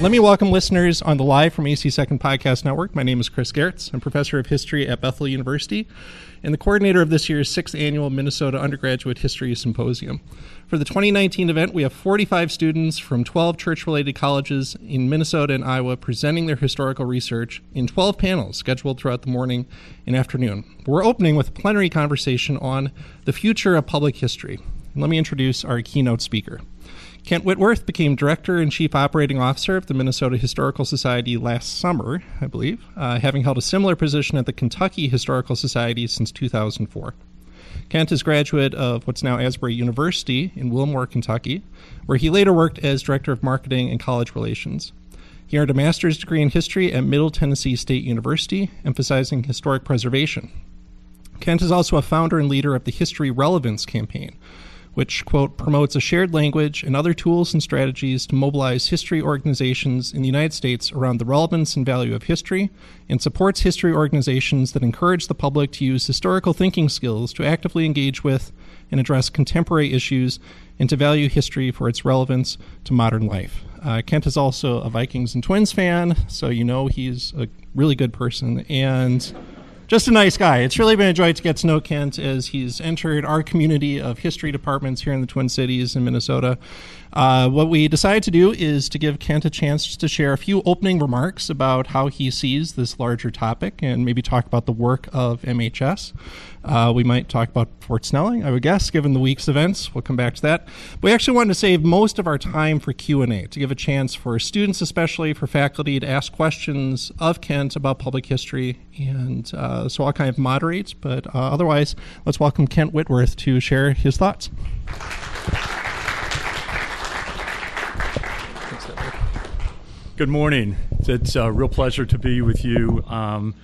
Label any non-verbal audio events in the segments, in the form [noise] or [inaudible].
Let me welcome listeners on the live from AC Second Podcast Network. My name is Chris Gehrz. I'm professor of history at Bethel University and the coordinator of this year's sixth annual Minnesota Undergraduate History Symposium. For the 2019 event, we have 45 students from 12 church related colleges in Minnesota and Iowa presenting their historical research in 12 panels scheduled throughout the morning and afternoon. We're opening with a plenary conversation on the future of public history. let me introduce our keynote speaker. Kent Whitworth became director and chief operating officer of the Minnesota Historical Society last summer, I believe, uh, having held a similar position at the Kentucky Historical Society since 2004. Kent is a graduate of what's now Asbury University in Wilmore, Kentucky, where he later worked as director of marketing and college relations. He earned a master's degree in history at Middle Tennessee State University, emphasizing historic preservation. Kent is also a founder and leader of the History Relevance Campaign, which, quote, promotes a shared language and other tools and strategies to mobilize history organizations in the United States around the relevance and value of history, and supports history organizations that encourage the public to use historical thinking skills to actively engage with and address contemporary issues and to value history for its relevance to modern life. Uh, Kent is also a Vikings and Twins fan, so you know he's a really good person. And just a nice guy. It's really been a joy to get to know Kent as he's entered our community of history departments here in the Twin Cities in Minnesota. Uh, what we decided to do is to give Kent a chance to share a few opening remarks about how he sees this larger topic and maybe talk about the work of MHS. Uh, we might talk about Fort Snelling, I would guess, given the week's events. We'll come back to that. We actually wanted to save most of our time for Q&A, to give a chance for students, especially for faculty, to ask questions of Kent about public history. And uh, so I'll kind of moderate, but uh, otherwise, let's welcome Kent Whitworth to share his thoughts. Good morning. It's a real pleasure to be with you. Um,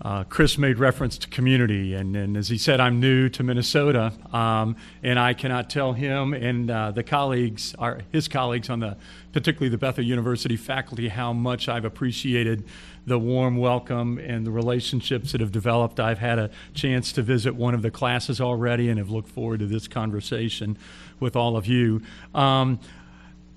uh, Chris made reference to community, and, and, as he said, I'm new to Minnesota, um, and I cannot tell him and uh, the colleagues, our, his colleagues on the, particularly the Bethel University faculty, how much I've appreciated the warm welcome and the relationships that have developed. I've had a chance to visit one of the classes already, and have looked forward to this conversation with all of you. Um,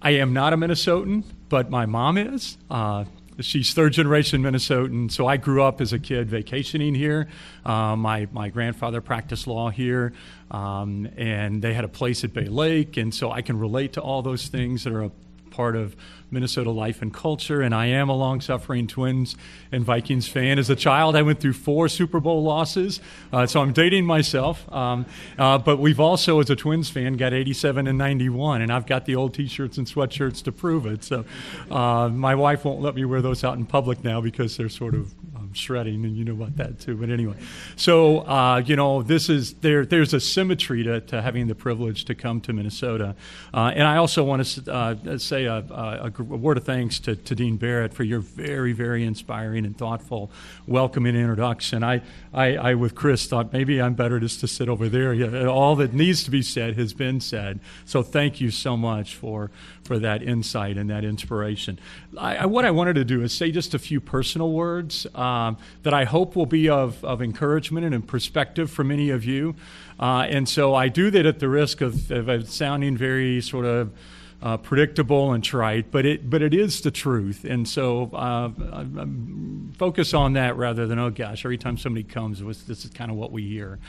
I am not a Minnesotan, but my mom is. Uh, she's third generation Minnesotan, so I grew up as a kid vacationing here. Uh, my my grandfather practiced law here, um, and they had a place at Bay Lake, and so I can relate to all those things that are part of Minnesota life and culture, and I am a long suffering Twins and Vikings fan. As a child, I went through four Super Bowl losses, uh, so I'm dating myself. Um, uh, but we've also, as a Twins fan, got 87 and 91, and I've got the old t shirts and sweatshirts to prove it. So uh, my wife won't let me wear those out in public now because they're sort of shredding, and you know about that too. But anyway, so uh, you know, this is there. There's a symmetry to, to having the privilege to come to Minnesota, uh, and I also want to uh, say a, a, a, word of thanks to, to Dean Barrett for your very, very inspiring and thoughtful welcoming introduction. I, I, I with Chris thought maybe I'm better just to sit over there. All that needs to be said has been said. So thank you so much for for that insight and that inspiration. I, what I wanted to do is say just a few personal words um, that I hope will be of, of encouragement and perspective for many of you. Uh, and so I do that at the risk of, of sounding very sort of uh, predictable and trite, but it but it is the truth. And so uh, focus on that rather than oh gosh, every time somebody comes, this is kind of what we hear.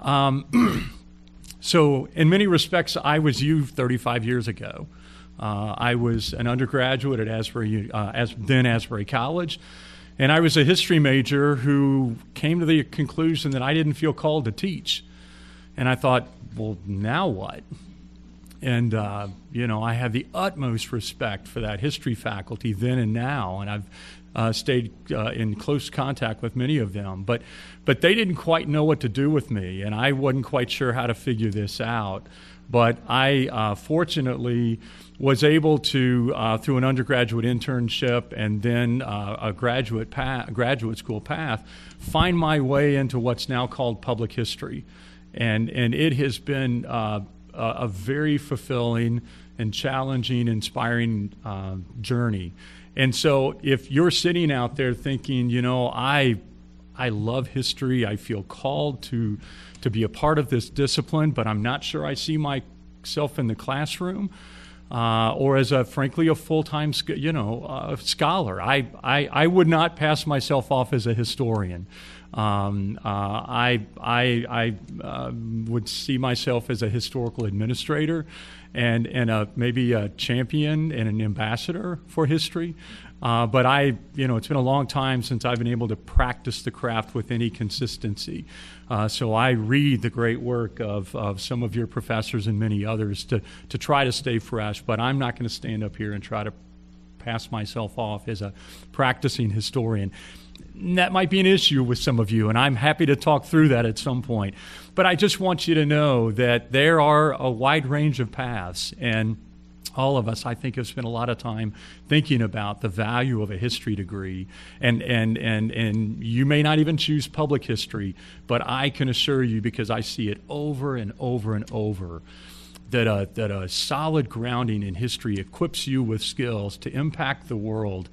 Um, [clears throat] so in many respects, I was you 35 years ago. Uh, I was an undergraduate at Asbury, uh, then Asbury College, and I was a history major who came to the conclusion that I didn't feel called to teach. And I thought, well, now what? And, uh, you know, I have the utmost respect for that history faculty then and now, and I've uh, stayed uh, in close contact with many of them. But, but they didn't quite know what to do with me, and I wasn't quite sure how to figure this out. But I uh, fortunately was able to, uh, through an undergraduate internship and then uh, a graduate path, graduate school path, find my way into what's now called public history, and and it has been uh, a, very fulfilling and challenging, inspiring uh, journey. And so, if you're sitting out there thinking, you know, I I love history, I feel called to to be a part of this discipline, but I'm not sure I see myself in the classroom. Uh, or as a frankly a full-time you know uh, scholar. I, I I would not pass myself off as a historian. Um, uh, I I, I uh, would see myself as a historical administrator, and and a, maybe a champion and an ambassador for history. Uh, but I, you know, it's been a long time since I've been able to practice the craft with any consistency. Uh, so I read the great work of, of some of your professors and many others to, to try to stay fresh. But I'm not going to stand up here and try to pass myself off as a practicing historian. that might be an issue with some of you, and I'm happy to talk through that at some point. But I just want you to know that there are a wide range of paths, and all of us, I think, have spent a lot of time thinking about the value of a history degree. And, and, and, and you may not even choose public history, but I can assure you, because I see it over and over and over, that a, that a solid grounding in history equips you with skills to impact the world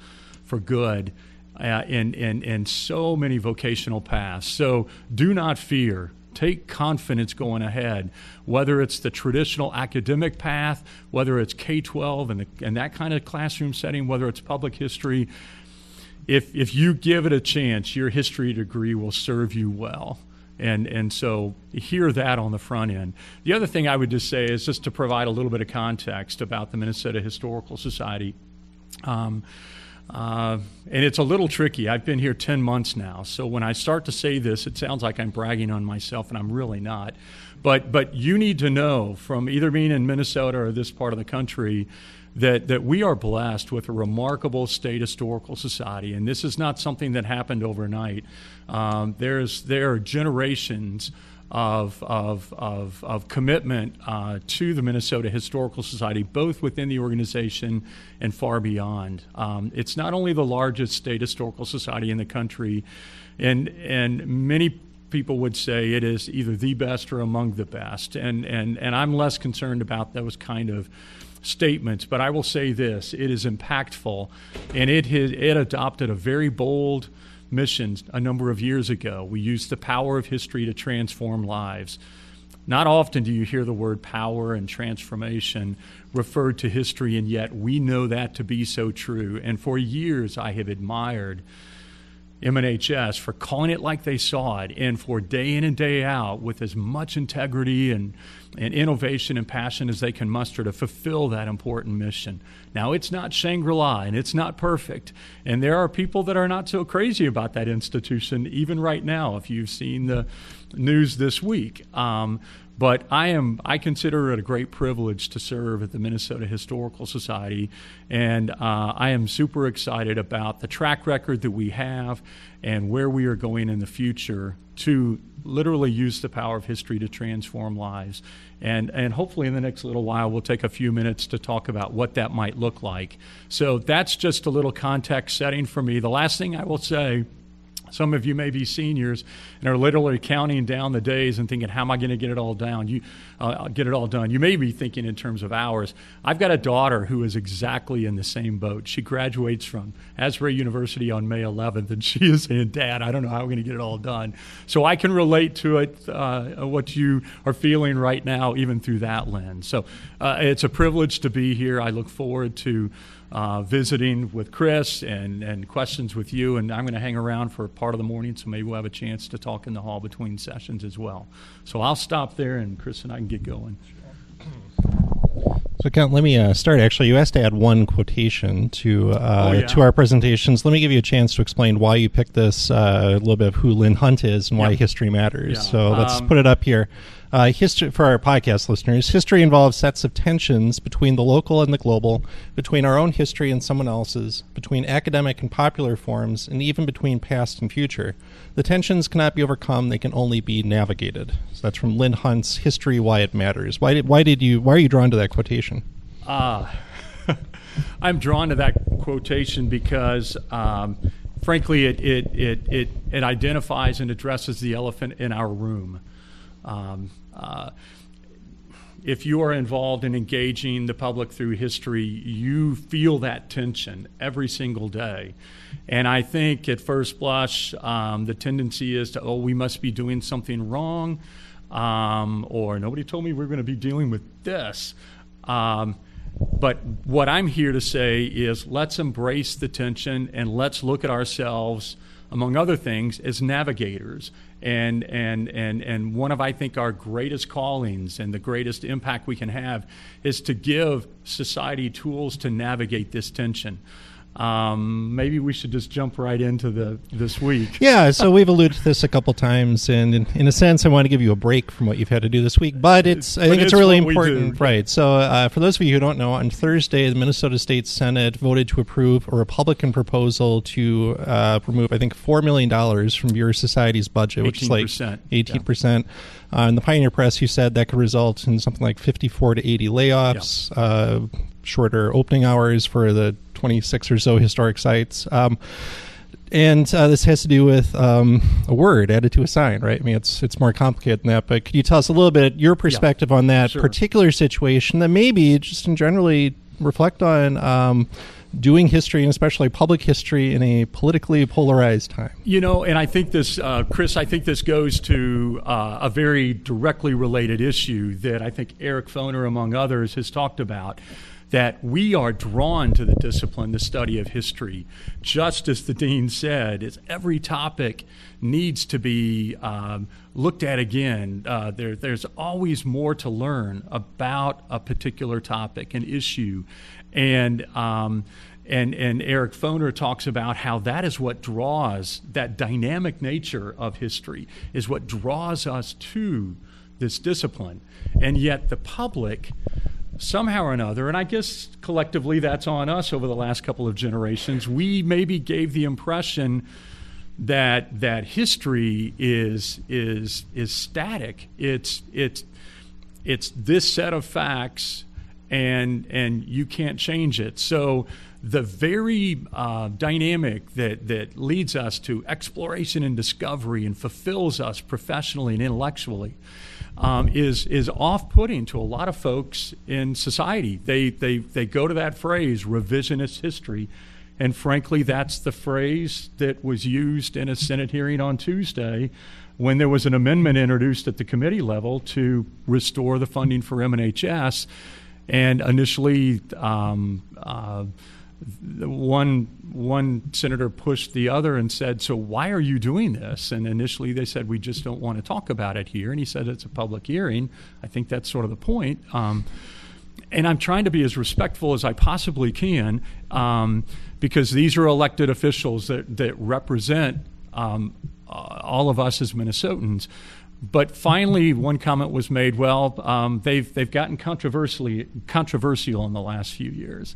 for good uh, in, in, in so many vocational paths. So do not fear take confidence going ahead, whether it's the traditional academic path, whether it's K 12 and, and that kind of classroom setting, whether it's public history. If, if you give it a chance, your history degree will serve you well. And, and so hear that on the front end. The other thing I would just say is just to provide a little bit of context about the Minnesota Historical Society. Um, uh, and it's a little tricky. I've been here 10 months now. So when I start to say this, it sounds like I'm bragging on myself, and I'm really not. But, but you need to know from either being in Minnesota or this part of the country that, that we are blessed with a remarkable state historical society. And this is not something that happened overnight. Um, there's, there are generations of, of, of, of commitment uh, to the Minnesota Historical Society, both within the organization and far beyond. Um, it's not only the largest state historical society in the country, and, and many people would say it is either the best or among the best. And, and, and I'm less concerned about those kind of statements, but I will say this it is impactful, and it, has, it adopted a very bold missions a number of years ago. We used the power of history to transform lives. Not often do you hear the word power and transformation referred to history, and yet we know that to be so true. And for years, I have admired MNHS for calling it like they saw it and for day in and day out with as much integrity and, and innovation and passion as they can muster to fulfill that important mission. Now, it's not Shangri La and it's not perfect. And there are people that are not so crazy about that institution, even right now, if you've seen the news this week. Um, but I am I consider it a great privilege to serve at the Minnesota Historical Society, and uh, I am super excited about the track record that we have and where we are going in the future to literally use the power of history to transform lives. And, and hopefully, in the next little while, we'll take a few minutes to talk about what that might look like. So, that's just a little context setting for me. The last thing I will say some of you may be seniors and are literally counting down the days and thinking, "How am I going to get it all down? You uh, get it all done." You may be thinking in terms of hours. I've got a daughter who is exactly in the same boat. She graduates from Asbury University on May 11th, and she is saying, "Dad, I don't know how I'm going to get it all done." So I can relate to it, uh, what you are feeling right now, even through that lens. So uh, it's a privilege to be here. I look forward to uh, visiting with Chris and, and questions with you. And I'm going to hang around for part of the morning, so maybe we'll have a chance to talk in the hall between sessions as well. So I'll stop there, and Chris and I can get going. So, Kent, let me uh, start. Actually, you asked to add one quotation to uh, oh, yeah. to our presentations. Let me give you a chance to explain why you picked this, uh, a little bit of who Lynn Hunt is and why yep. history matters. Yeah. So, let's um, put it up here. Uh, history for our podcast listeners, history involves sets of tensions between the local and the global, between our own history and someone else's, between academic and popular forms, and even between past and future. The tensions cannot be overcome; they can only be navigated. So that's from Lynn Hunt's "History: Why It Matters." Why did why did you why are you drawn to that quotation? Uh, [laughs] I'm drawn to that quotation because. Um, frankly, it, it, it, it identifies and addresses the elephant in our room. Um, uh, if you are involved in engaging the public through history, you feel that tension every single day. And I think at first blush, um, the tendency is to, oh, we must be doing something wrong, um, or nobody told me we are going to be dealing with this. Um, but what I'm here to say is let's embrace the tension and let's look at ourselves, among other things, as navigators. And, and, and, and one of, I think, our greatest callings and the greatest impact we can have is to give society tools to navigate this tension. Um, maybe we should just jump right into the this week. Yeah, so we've alluded to this a couple times, and in, in, a sense, I want to give you a break from what you've had to do this week. But it's I think it's, it's really important, right? So uh, for those of you who don't know, on Thursday, the Minnesota State Senate voted to approve a Republican proposal to uh, remove, I think, four million dollars from your Society's budget, which is like eighteen yeah. percent. Uh, in the Pioneer Press, you said that could result in something like fifty-four to eighty layoffs. Yeah. Shorter opening hours for the 26 or so historic sites. Um, and uh, this has to do with um, a word added to a sign, right? I mean, it's it's more complicated than that. But could you tell us a little bit your perspective yeah, on that sure. particular situation, that maybe just in generally reflect on um, doing history and especially public history in a politically polarized time? You know, and I think this, uh, Chris, I think this goes to uh, a very directly related issue that I think Eric Foner, among others, has talked about that we are drawn to the discipline, the study of history. Just as the dean said, is every topic needs to be um, looked at again. Uh, there, there's always more to learn about a particular topic, an issue, and. Um, and, and Eric Foner talks about how that is what draws that dynamic nature of history is what draws us to this discipline, and yet the public somehow or another, and I guess collectively that's on us over the last couple of generations, we maybe gave the impression that that history is is is static. It's it's it's this set of facts, and and you can't change it. So the very uh, dynamic that that leads us to exploration and discovery and fulfills us professionally and intellectually um, is is off-putting to a lot of folks in society. They they they go to that phrase revisionist history, and frankly, that's the phrase that was used in a Senate hearing on Tuesday when there was an amendment introduced at the committee level to restore the funding for MNHS, and initially. Um, uh, one one senator pushed the other and said, "So why are you doing this?" And initially they said, "We just don't want to talk about it here." And he said, "It's a public hearing." I think that's sort of the point. Um, and I'm trying to be as respectful as I possibly can um, because these are elected officials that that represent um, uh, all of us as Minnesotans. But finally, one comment was made. Well, um, they've they've gotten controversially controversial in the last few years.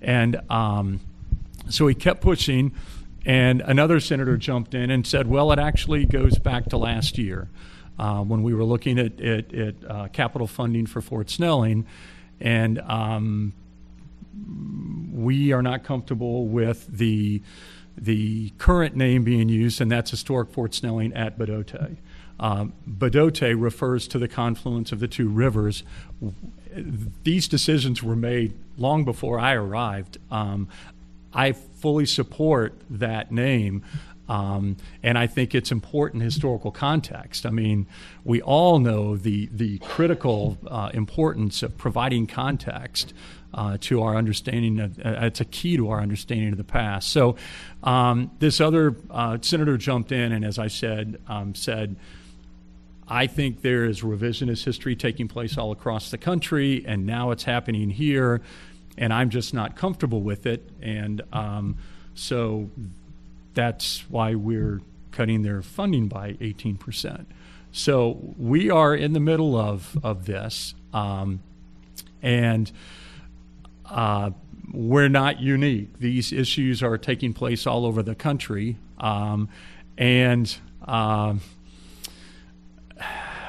And um, so he kept pushing, and another senator jumped in and said, well, it actually goes back to last year uh, when we were looking at, at, at uh, capital funding for Fort Snelling. And um, we are not comfortable with the the current name being used, and that's Historic Fort Snelling at Bdote. Um, Bdote refers to the confluence of the two rivers. These decisions were made long before I arrived. Um, I fully support that name. Um, and I think it's important historical context. I mean, we all know the the critical uh, importance of providing context uh, to our understanding. Of, uh, it's a key to our understanding of the past. So, um, this other uh, senator jumped in and, as I said, um, said I think there is revisionist history taking place all across the country, and now it's happening here, and I'm just not comfortable with it. And um, so that's why we're cutting their funding by 18%. So we are in the middle of, of this, um, and uh, we're not unique. These issues are taking place all over the country. Um, and um,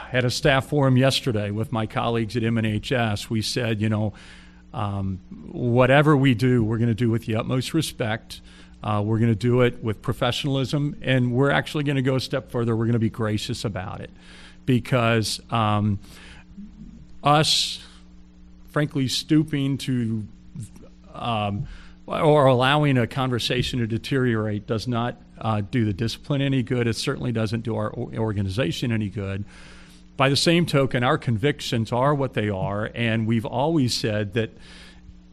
had a staff forum yesterday with my colleagues at MNHS. We said, you know, um, whatever we do, we're going to do with the utmost respect. Uh, we're going to do it with professionalism, and we're actually going to go a step further. We're going to be gracious about it because um, us, frankly, stooping to um, or allowing a conversation to deteriorate does not uh, do the discipline any good. It certainly doesn't do our organization any good. By the same token, our convictions are what they are, and we've always said that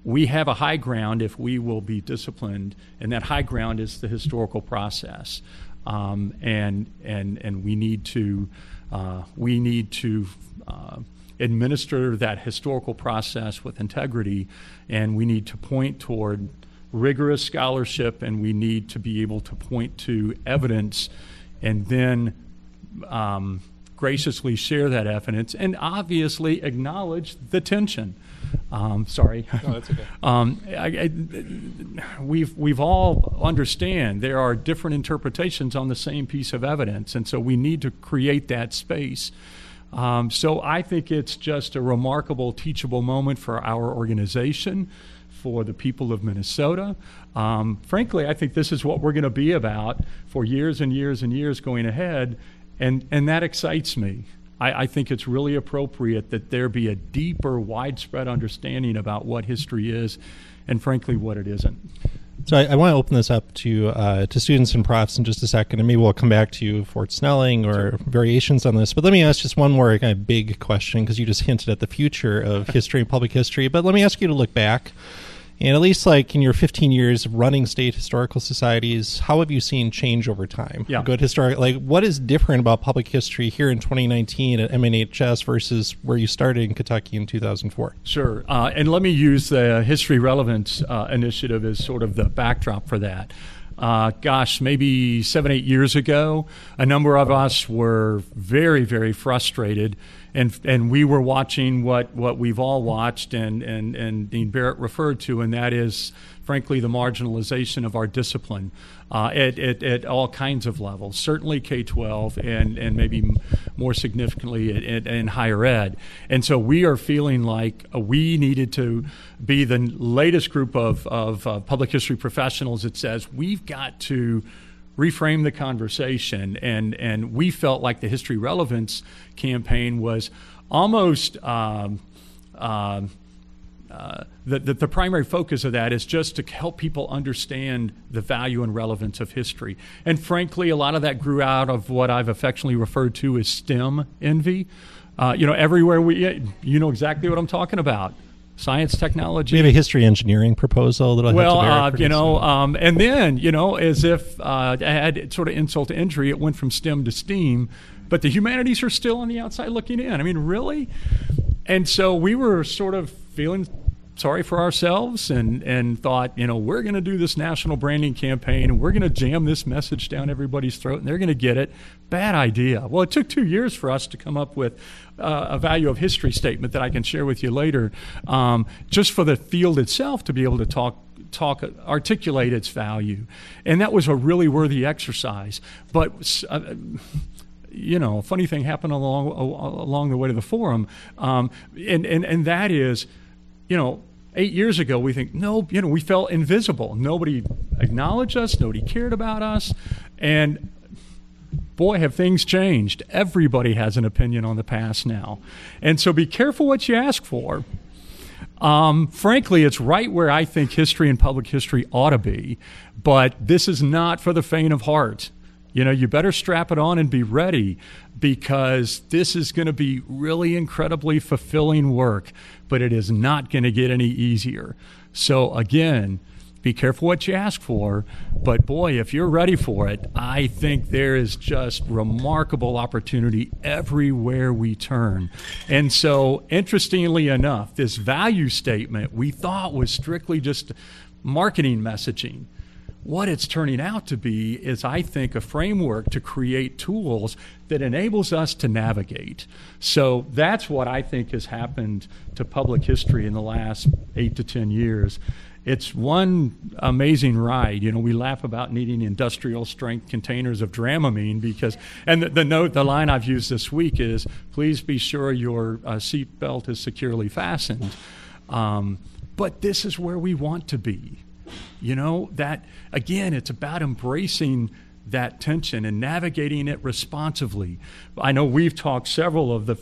we have a high ground if we will be disciplined, and that high ground is the historical process. Um, and and and we need to uh, we need to uh, administer that historical process with integrity, and we need to point toward rigorous scholarship, and we need to be able to point to evidence, and then um, graciously share that evidence, and obviously acknowledge the tension. Um, sorry. No, that's okay. [laughs] um, I, I, we've we've all understand there are different interpretations on the same piece of evidence, and so we need to create that space. Um, so I think it's just a remarkable, teachable moment for our organization, for the people of Minnesota. Um, frankly, I think this is what we're going to be about for years and years and years going ahead, and and that excites me. I, I, think it's really appropriate that there be a deeper, widespread understanding about what history is, and frankly, what it isn't. So I, I want to open this up to uh, to students and profs in just a second, and maybe we'll come back to you, Fort Snelling, or sure. variations on this. But let me ask just one more kind of big question because you just [laughs] hinted at the future of [laughs] history and public history. But let me ask you to look back and at least like in your 15 years of running state historical societies, how have you seen change over time? Yeah. Good historic, like what is different about public history here in 2019 at MNHS versus where you started in Kentucky in 2004? Sure. Uh, and let me use the History Relevance uh, Initiative as sort of the backdrop for that. Uh, gosh, maybe seven, eight years ago, a number of us were very, very frustrated and and we were watching what, what we've all watched and, and, and Dean Barrett referred to, and that is, frankly, the marginalization of our discipline uh, at, at, at, all kinds of levels, certainly K 12 and, and maybe more significantly in higher ed. And so we are feeling like we needed to be the latest group of, of uh, public history professionals that says we've got to reframe the conversation. And, and we felt like the history relevance campaign was almost um, um, uh, the, the, the, primary focus of that is just to help people understand the value and relevance of history. And frankly, a lot of that grew out of what I've affectionately referred to as STEM envy. Uh, you know, everywhere we, you know exactly what I'm talking about science technology. We have a history engineering proposal that well, uh, you know, um, and then you know, as if uh, had sort of insult to injury, it went from STEM to STEAM, but the humanities are still on the outside looking in. I mean, really, and so we were sort of feeling sorry for ourselves and, and thought, you know, we're going to do this national branding campaign and we're going to jam this message down everybody's throat and they're going to get it. Bad idea. Well, it took two years for us to come up with uh, a value of history statement that I can share with you later, um, just for the field itself to be able to talk talk articulate its value and that was a really worthy exercise but uh, you know a funny thing happened along along the way to the forum um, and, and and that is you know, eight years ago, we think, no, you know, we felt invisible. Nobody acknowledged us, nobody cared about us. And boy, have things changed. Everybody has an opinion on the past now. And so be careful what you ask for. Um, frankly, it's right where I think history and public history ought to be, but this is not for the faint of heart. You know, you better strap it on and be ready because this is going to be really incredibly fulfilling work, but it is not going to get any easier. So, again, be careful what you ask for, but boy, if you're ready for it, I think there is just remarkable opportunity everywhere we turn. And so, interestingly enough, this value statement we thought was strictly just marketing messaging what it's turning out to be is, I think, a framework to create tools that enables us to navigate. So that's what I think has happened to public history in the last eight to 10 years. It's one amazing ride. You know, we laugh about needing industrial strength containers of Dramamine because, and the, the note, the line I've used this week is, please be sure your uh, seatbelt is securely fastened. Um, but this is where we want to be. You know, that again, it's about embracing that tension and navigating it responsively. I know we've talked, several of the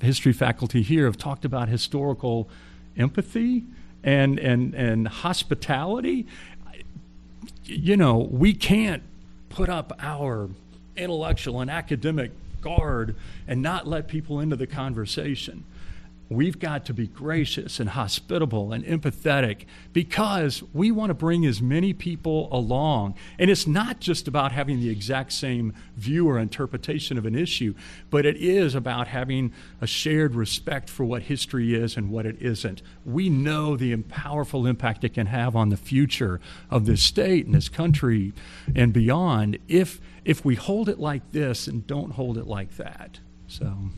history faculty here have talked about historical empathy and, and, and hospitality. You know, we can't put up our intellectual and academic guard and not let people into the conversation. We've got to be gracious and hospitable and empathetic because we want to bring as many people along. And it's not just about having the exact same view or interpretation of an issue, but it is about having a shared respect for what history is and what it isn't. We know the powerful impact it can have on the future of this state and this country and beyond if if we hold it like this and don't hold it like that. So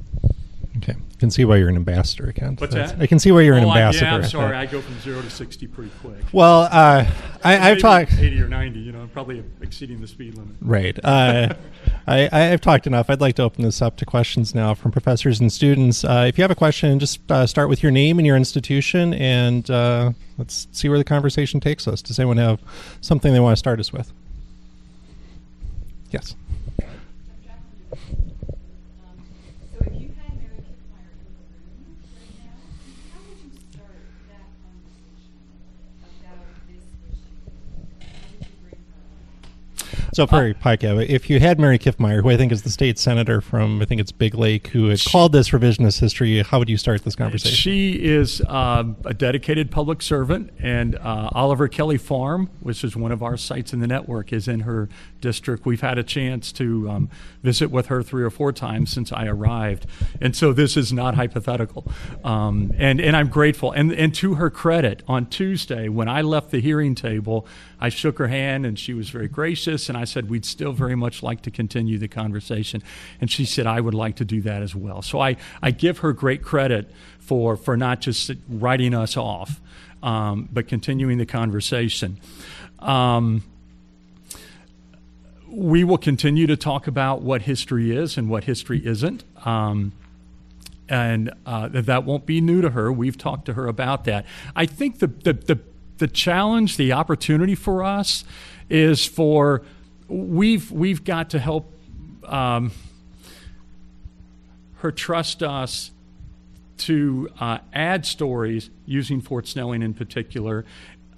Okay, I can see why you're an ambassador again. What's that? I can see why you're an oh, ambassador. I, yeah, I'm sorry. I go from zero to sixty pretty quick. Well, uh, I, I've talked. eighty or ninety. You know, I'm probably exceeding the speed limit. Right. Uh, [laughs] I, I've talked enough. I'd like to open this up to questions now from professors and students. Uh, if you have a question, just uh, start with your name and your institution, and uh, let's see where the conversation takes us. Does anyone have something they want to start us with? Yes. Um, So if you had Mary Kiffmeyer in the room right now, how would you start that conversation about this issue? How would you bring So for PICA, if you had Mary Kiffmeyer, who I think is the state senator from, I think it's Big Lake, who had called this revisionist history, how would you start this conversation? She is um, a dedicated public servant, and uh, Oliver Kelley Farm, which is one of our sites in the network, is in her district. We've had a chance to um, visit with her three or four times since I arrived, and so this is not hypothetical. Um, and and I'm grateful. And and to her credit, on Tuesday when I left the hearing table, I shook her hand, and she was very gracious. And I said we'd still very much like to continue the conversation, and she said I would like to do that as well. So I I give her great credit for for not just writing us off, um, but continuing the conversation. Um, we will continue to talk about what history is and what history isn't. Um, and uh, that won't be new to her. We've talked to her about that. I think the, the, the, the challenge, the opportunity for us is for we've, we've got to help um, her trust us to uh, add stories using Fort Snelling in particular.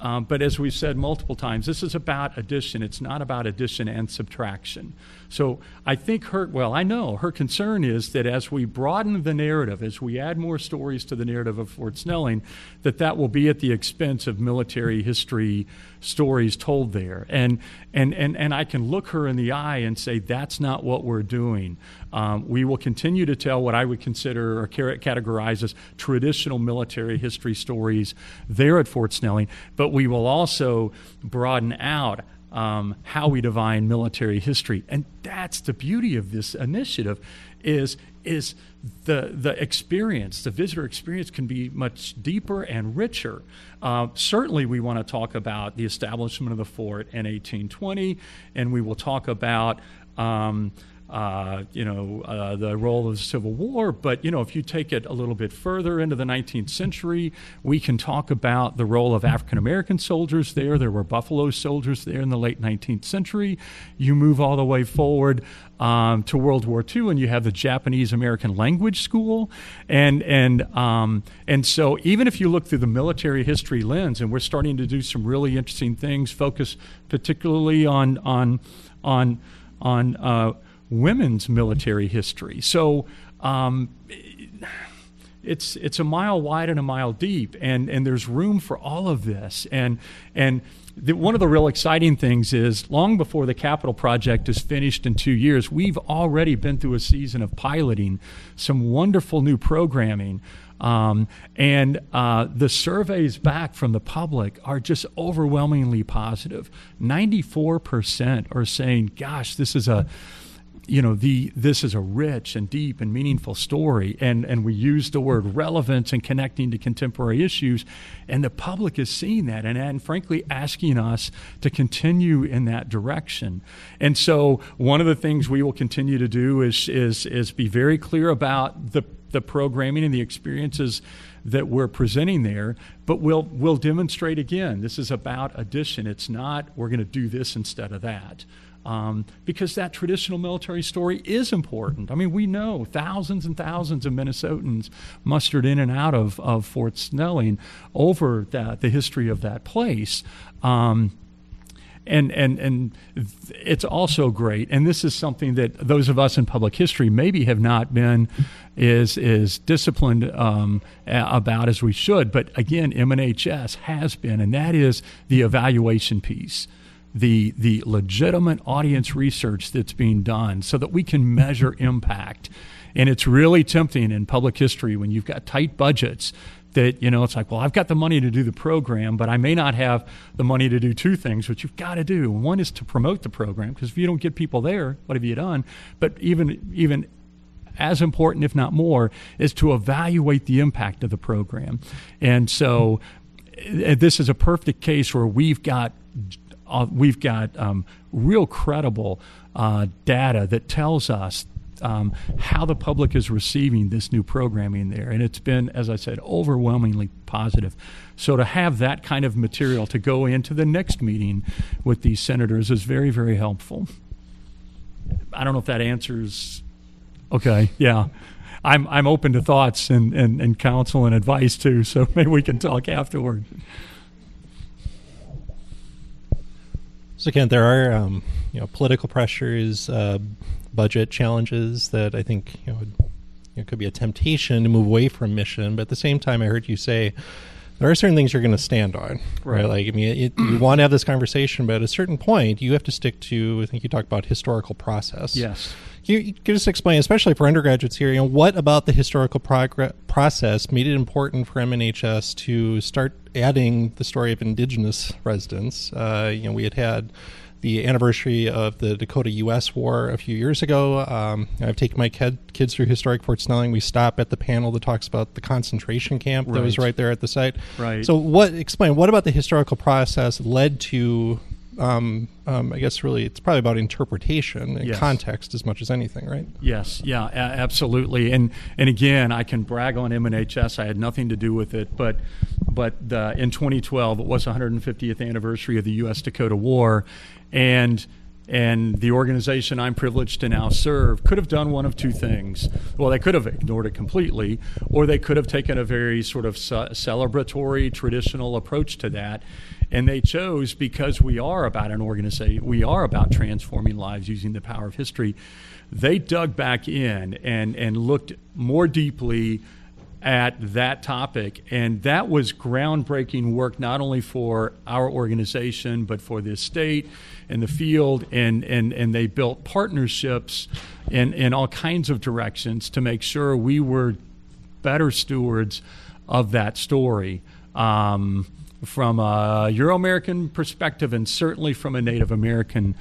Um, but as we've said multiple times, this is about addition. It's not about addition and subtraction. So I think her, well, I know her concern is that as we broaden the narrative, as we add more stories to the narrative of Fort Snelling, that that will be at the expense of military history stories told there. And, and, and, and I can look her in the eye and say, that's not what we're doing. Um, we will continue to tell what I would consider or categorize as traditional military history stories there at Fort Snelling, but we will also broaden out um, how we define military history. And that's the beauty of this initiative is, is the, the experience, the visitor experience can be much deeper and richer. Uh, certainly, we want to talk about the establishment of the fort in 1820, and we will talk about um, uh, you know, uh, the role of the Civil War. But, you know, if you take it a little bit further into the 19th century, we can talk about the role of African American soldiers there. There were Buffalo soldiers there in the late 19th century. You move all the way forward um, to World War II, and you have the Japanese American Language School. And, and, um, and so, even if you look through the military history lens, and we're starting to do some really interesting things, focus particularly on, on, on, on, uh, women's military history. So um, it's it's a mile wide and a mile deep, and and there's room for all of this. And and the, one of the real exciting things is long before the capital project is finished in two years, we've already been through a season of piloting some wonderful new programming. Um, and uh, the surveys back from the public are just overwhelmingly positive. 94% are saying, gosh, this is a you know the this is a rich and deep and meaningful story and and we use the word relevance and connecting to contemporary issues and the public is seeing that and, and frankly asking us to continue in that direction and so one of the things we will continue to do is is is be very clear about the the programming and the experiences that we're presenting there, but we'll we'll demonstrate again. This is about addition. It's not we're going to do this instead of that. Um, because that traditional military story is important. I mean, we know thousands and thousands of Minnesotans mustered in and out of, of Fort Snelling over that, the history of that place. Um, and and and it's also great. And this is something that those of us in public history maybe have not been is is disciplined um, about as we should. But again, MNHS has been, and that is the evaluation piece. The, the legitimate audience research that's being done so that we can measure impact. And it's really tempting in public history when you've got tight budgets that you know it's like well i've got the money to do the program but i may not have the money to do two things which you've got to do. One is to promote the program because if you don't get people there what have you done? But even even as important if not more is to evaluate the impact of the program. And so uh, this is a perfect case where we've got uh, we've got um, real credible uh, data that tells us um, how the public is receiving this new programming there. And it's been, as I said, overwhelmingly positive. So to have that kind of material to go into the next meeting with these senators is very, very helpful. I don't know if that answers. Okay, yeah. I'm, I'm open to thoughts and, and, and counsel and advice too, so [laughs] maybe we can talk afterward. So again, there are um, you know political pressures, uh, budget challenges that I think you know, it could be a temptation to move away from mission. But at the same time, I heard you say there are certain things you're going to stand on, right? right? Like, I mean, it, you want to have this conversation, but at a certain point, you have to stick to. I think you talked about historical process. Yes. Can you, can just explain, especially for undergraduates here, you know, what about the historical progr- process made it important for MNHS to start adding the story of indigenous residents? Uh, you know, we had had the anniversary of the Dakota U.S. War a few years ago. Um, I've taken my kid, kids through historic Fort Snelling. We stop at the panel that talks about the concentration camp right. that was right there at the site. Right. So, what explain what about the historical process led to? Um, um, I guess really it's probably about interpretation and yes. context as much as anything, right? Yes, yeah, a- absolutely. And and again, I can brag on MNHS. I had nothing to do with it, but but the, in 2012 it was 150th anniversary of the U.S. Dakota War, and and the organization I'm privileged to now serve could have done one of two things. Well, they could have ignored it completely, or they could have taken a very sort of celebratory, traditional approach to that. And they chose because we are about an organization, we are about transforming lives using the power of history. They dug back in and, and looked more deeply at that topic. And that was groundbreaking work, not only for our organization, but for the state and the field. And, and, and they built partnerships in, in all kinds of directions to make sure we were better stewards of that story. Um, from a Euro American perspective, and certainly from a Native American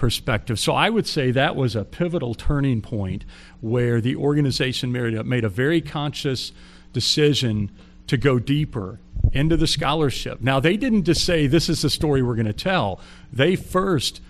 perspective. So I would say that was a pivotal turning point where the organization made a, very conscious decision to go deeper into the scholarship. Now, they didn't just say, this is the story we're going to tell. They first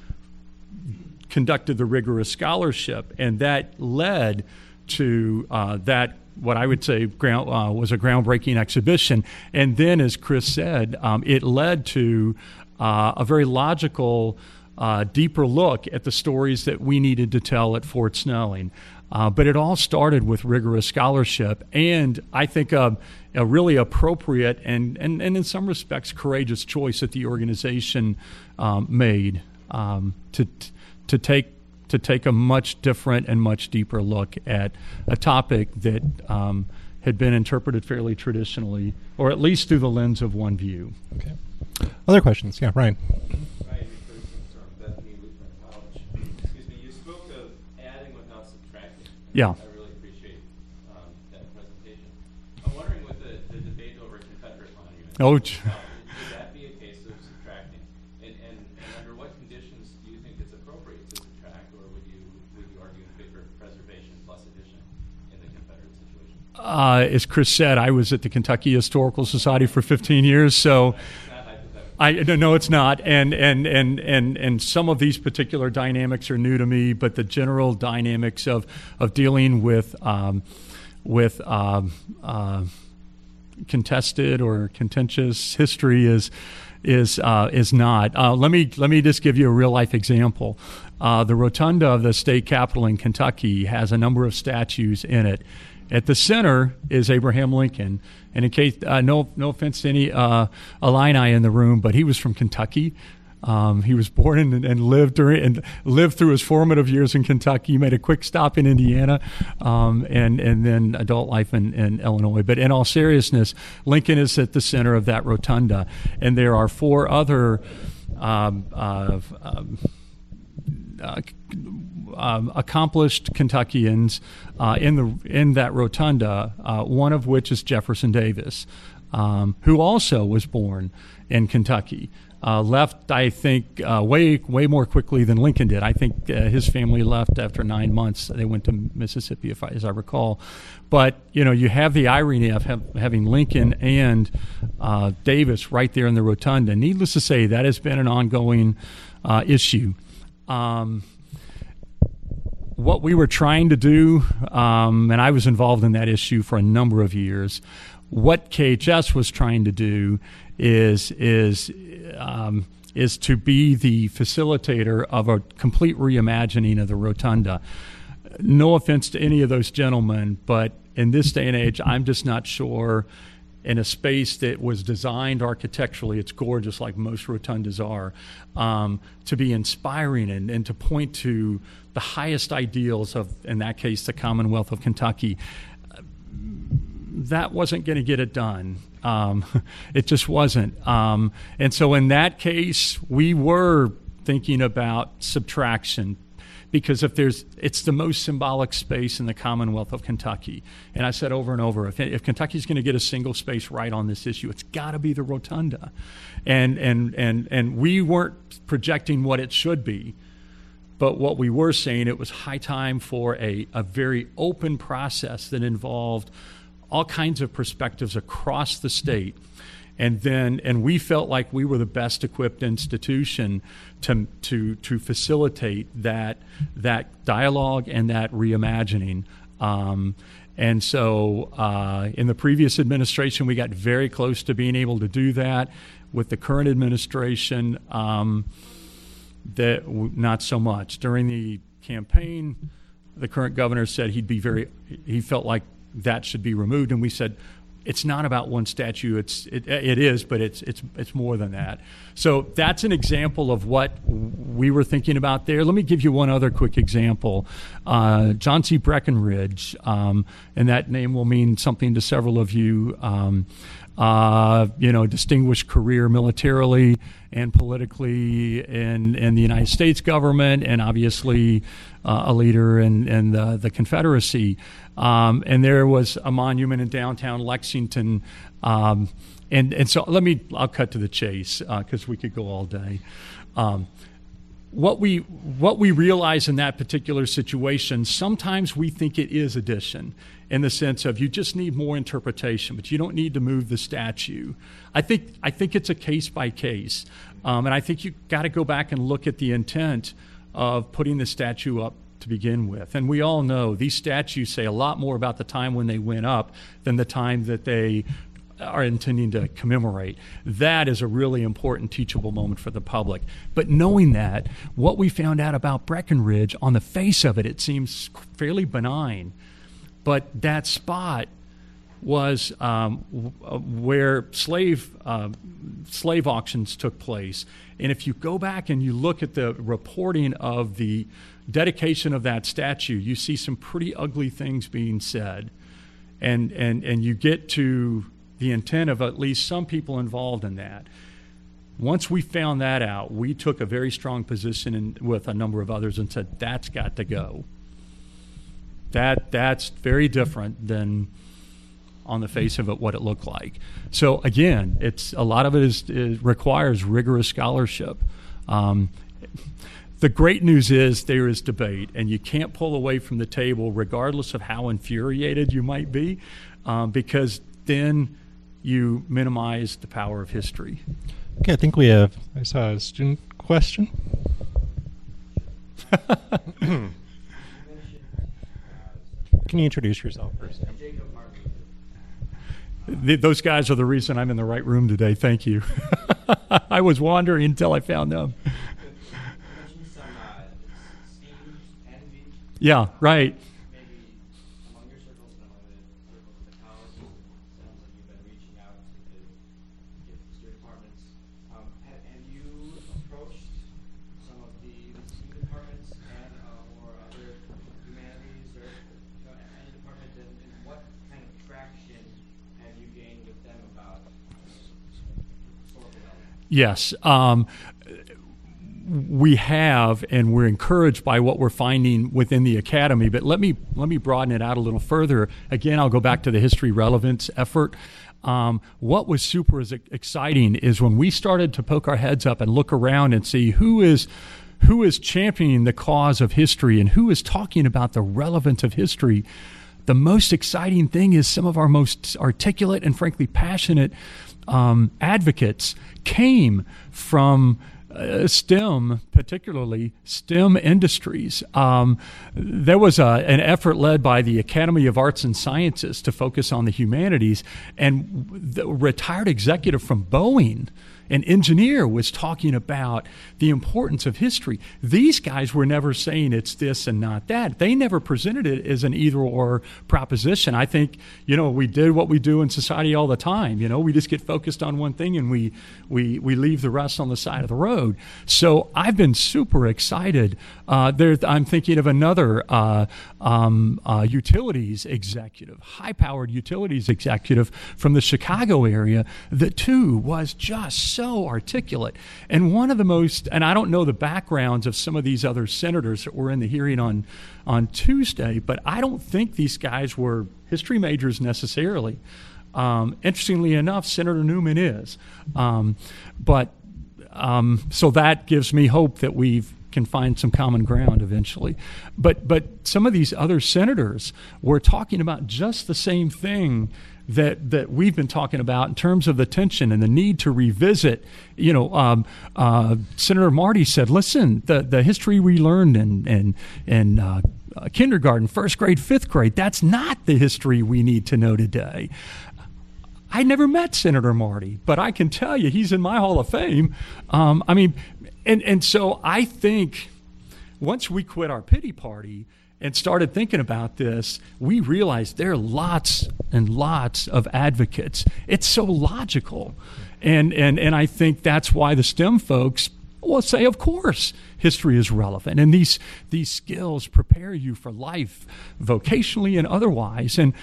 conducted the rigorous scholarship, and that led to uh, that what I would say ground, uh, was a groundbreaking exhibition. And then, as Chris said, um, it led to uh, a very logical uh, deeper look at the stories that we needed to tell at Fort Snelling. Uh, but it all started with rigorous scholarship and I think a, a really appropriate and, and, and, in some respects, courageous choice that the organization um, made um, to, to, take, to take a much different and much deeper look at a topic that um, had been interpreted fairly traditionally, or at least through the lens of one view. Okay. Other questions? Yeah, Ryan. Yeah. I really appreciate um, that presentation. I'm wondering with the, the debate over Confederate monuments. Oh. Would that be a case of subtracting? And, and, and under what conditions do you think it's appropriate to subtract, or would you would you argue in favor of preservation plus addition in the Confederate situation? Uh, as Chris said, I was at the Kentucky Historical Society for 15 years, so. I no, it's not, and and and and and some of these particular dynamics are new to me, but the general dynamics of of dealing with um, with um, uh, contested or contentious history is is uh, is not. Uh, let me let me just give you a real life example. Uh, the rotunda of the state capitol in Kentucky has a number of statues in it. At the center is Abraham Lincoln. And in case, uh, no, no offense to any uh, Illini in the room, but he was from Kentucky. Um, he was born in, and lived during and lived through his formative years in Kentucky. He made a quick stop in Indiana, um, and and then adult life in, in Illinois. But in all seriousness, Lincoln is at the center of that rotunda, and there are four other. Um, uh, um, uh, um, accomplished Kentuckians uh, in the in that rotunda. Uh, one of which is Jefferson Davis, um, who also was born in Kentucky. Uh, left, I think, uh, way way more quickly than Lincoln did. I think uh, his family left after nine months. They went to Mississippi, if I, as I recall. But you know, you have the irony of having Lincoln and uh, Davis right there in the rotunda. Needless to say, that has been an ongoing issue. Um, what we were trying to do, um, and I was involved in that issue for a number of years. What KHS was trying to do is is um, is to be the facilitator of a complete reimagining of the rotunda. No offense to any of those gentlemen, but in this day and age, I'm just not sure in a space that was designed architecturally, it's gorgeous like most rotundas are, um, to be inspiring and, and to point to the highest ideals of, in that case, the Commonwealth of Kentucky. That wasn't going to get it done. Um, [laughs] it just wasn't. Um, and so, in that case, we were thinking about subtraction, because if there's it's the most symbolic space in the commonwealth of kentucky. And i said over and over if, if kentucky's going to get a single space right on this issue it's got to be the rotunda. And and and and we weren't projecting what it should be but what we were saying it was high time for a, a very open process that involved all kinds of perspectives across the state and then and we felt like we were the best equipped institution to to to facilitate that that dialogue and that reimagining. Um, and so, uh, in the previous administration, we got very close to being able to do that. With the current administration, um, that not so much. During the campaign, the current governor said he'd be very. He felt like that should be removed, and we said it's not about one statue. It's it, it is, but it's it's it's more than that. So that's an example of what we were thinking about there. Let me give you one other quick example. Uh, John C. Breckinridge, um, and that name will mean something to several of you. Um, uh, you know, distinguished career militarily and politically in, in the United States government, and obviously uh, a leader in, in the, the Confederacy. Um, and there was a monument in downtown Lexington. Um, and, and so let me, I'll cut to the chase because uh, we could go all day. Um, what we what we realize in that particular situation sometimes we think it is addition in the sense of you just need more interpretation but you don't need to move the statue i think i think it's a case by case um, and i think you got to go back and look at the intent of putting the statue up to begin with and we all know these statues say a lot more about the time when they went up than the time that they are intending to commemorate. That is a really important teachable moment for the public. But knowing that, what we found out about Breckinridge, on the face of it, it seems fairly benign. But that spot was um, where slave uh, slave auctions took place. And if you go back and you look at the reporting of the dedication of that statue, you see some pretty ugly things being said. And, and, and you get to the intent of at least some people involved in that. Once we found that out, we took a very strong position in, with a number of others and said that's got to go. That that's very different than on the face of it what it looked like. So again, it's a lot of it is, is requires rigorous scholarship. Um, the great news is there is debate, and you can't pull away from the table, regardless of how infuriated you might be, um, because then you minimize the power of history. Okay, I think we have. I saw a student question. [clears throat] Can you introduce yourself first? those guys are the reason I'm in the right room today. Thank you. [laughs] I was wandering until I found them. Yeah, right. Yes. Um, we have and we're encouraged by what we're finding within the academy but let me let me broaden it out a little further again i'll go back to the history relevance effort um, what was super exciting is when we started to poke our heads up and look around and see who is who is championing the cause of history and who is talking about the relevance of history the most exciting thing is some of our most articulate and frankly passionate um, advocates came from uh, STEM, particularly STEM industries. Um, there was a, an effort led by the Academy of Arts and Sciences to focus on the humanities, and the retired executive from Boeing an engineer was talking about the importance of history. These guys were never saying it's this and not that. They never presented it as an either or proposition. I think, you know, we did what we do in society all the time. You know, we just get focused on one thing and we, we, we leave the rest on the side of the road. So I've been super excited. Uh, there, I'm thinking of another uh, um, uh, utilities executive, high powered utilities executive from the Chicago area that too was just so articulate. And one of the most, and I don't know the backgrounds of some of these other senators that were in the hearing on, on Tuesday, but I don't think these guys were history majors necessarily. Um, interestingly enough, Senator Newman is. Um, but um, so that gives me hope that we can find some common ground eventually. But but some of these other senators were talking about just the same thing that that we've been talking about in terms of the tension and the need to revisit. You know, um, uh, Senator Marty said, "Listen, the the history we learned in in in uh, uh, kindergarten, first grade, fifth grade, that's not the history we need to know today." I never met Senator Marty, but I can tell you he's in my Hall of Fame. Um, I mean, and and so I think once we quit our pity party and started thinking about this, we realized there are lots and lots of advocates. It's so logical. And, and, and I think that's why the STEM folks will say, of course, history is relevant. And these, these skills prepare you for life, vocationally and otherwise. And,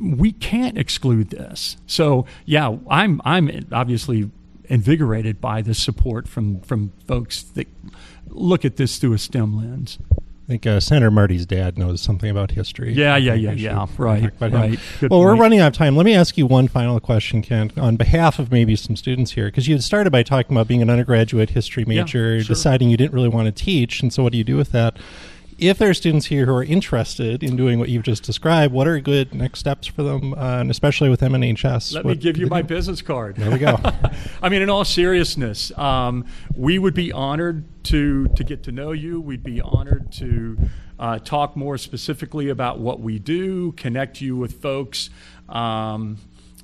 we can't exclude this. So yeah, I'm I'm obviously invigorated by the support from from folks that look at this through a STEM lens. I think uh, Senator Marty's dad knows something about history. Yeah, yeah, yeah, yeah. Right, right. well, point. we're running out of time. Let me ask you one final question, Kent, on behalf of maybe some students here, because you had started by talking about being an undergraduate history major, yeah, sure. deciding you didn't really want to teach, and so what do you do with that? If there are students here who are interested in doing what you've just described, what are good next steps for them, uh, and especially with MNHS? Let what, me give you my business card. There we go. [laughs] I mean, in all seriousness, um, we would be honored to to get to know you. We'd be honored to uh, talk more specifically about what we do, connect you with folks. Um,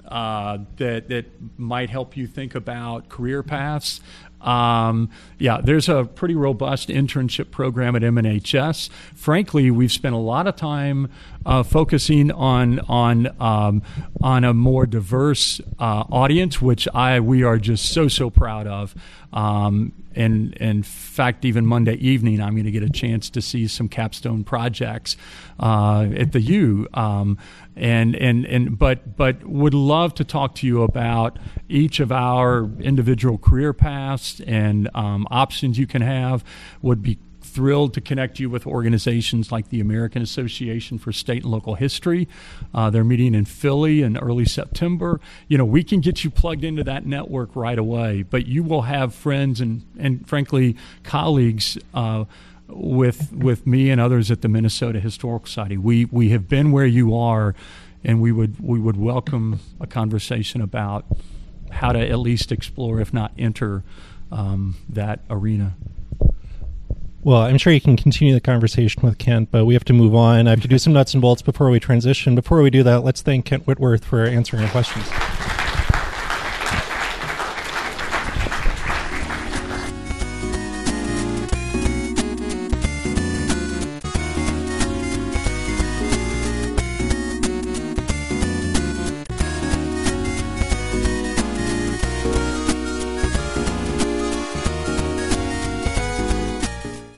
uh, that that might help you think about career paths. Um, yeah, there's a pretty robust internship program at MNHS. Frankly, we've spent a lot of time uh, focusing on on um, on a more diverse uh, audience, which I we are just so so proud of. Um, and, in fact, even Monday evening, I'm going to get a chance to see some capstone projects uh, at the U. Um, and and and but but would love to talk to you about each of our individual career paths and um, options you can have. Would be thrilled to connect you with organizations like the American Association for State and Local History. Uh, they're meeting in Philly in early September. You know, we can get you plugged into that network right away, but you will have friends and, and frankly, colleagues. Uh, with with me and others at the Minnesota Historical Society, we we have been where you are, and we would we would welcome a conversation about how to at least explore, if not enter, um, that arena. Well, I'm sure you can continue the conversation with Kent, but we have to move on. I have to do some nuts and bolts before we transition. Before we do that, let's thank Kent Whitworth for answering our questions.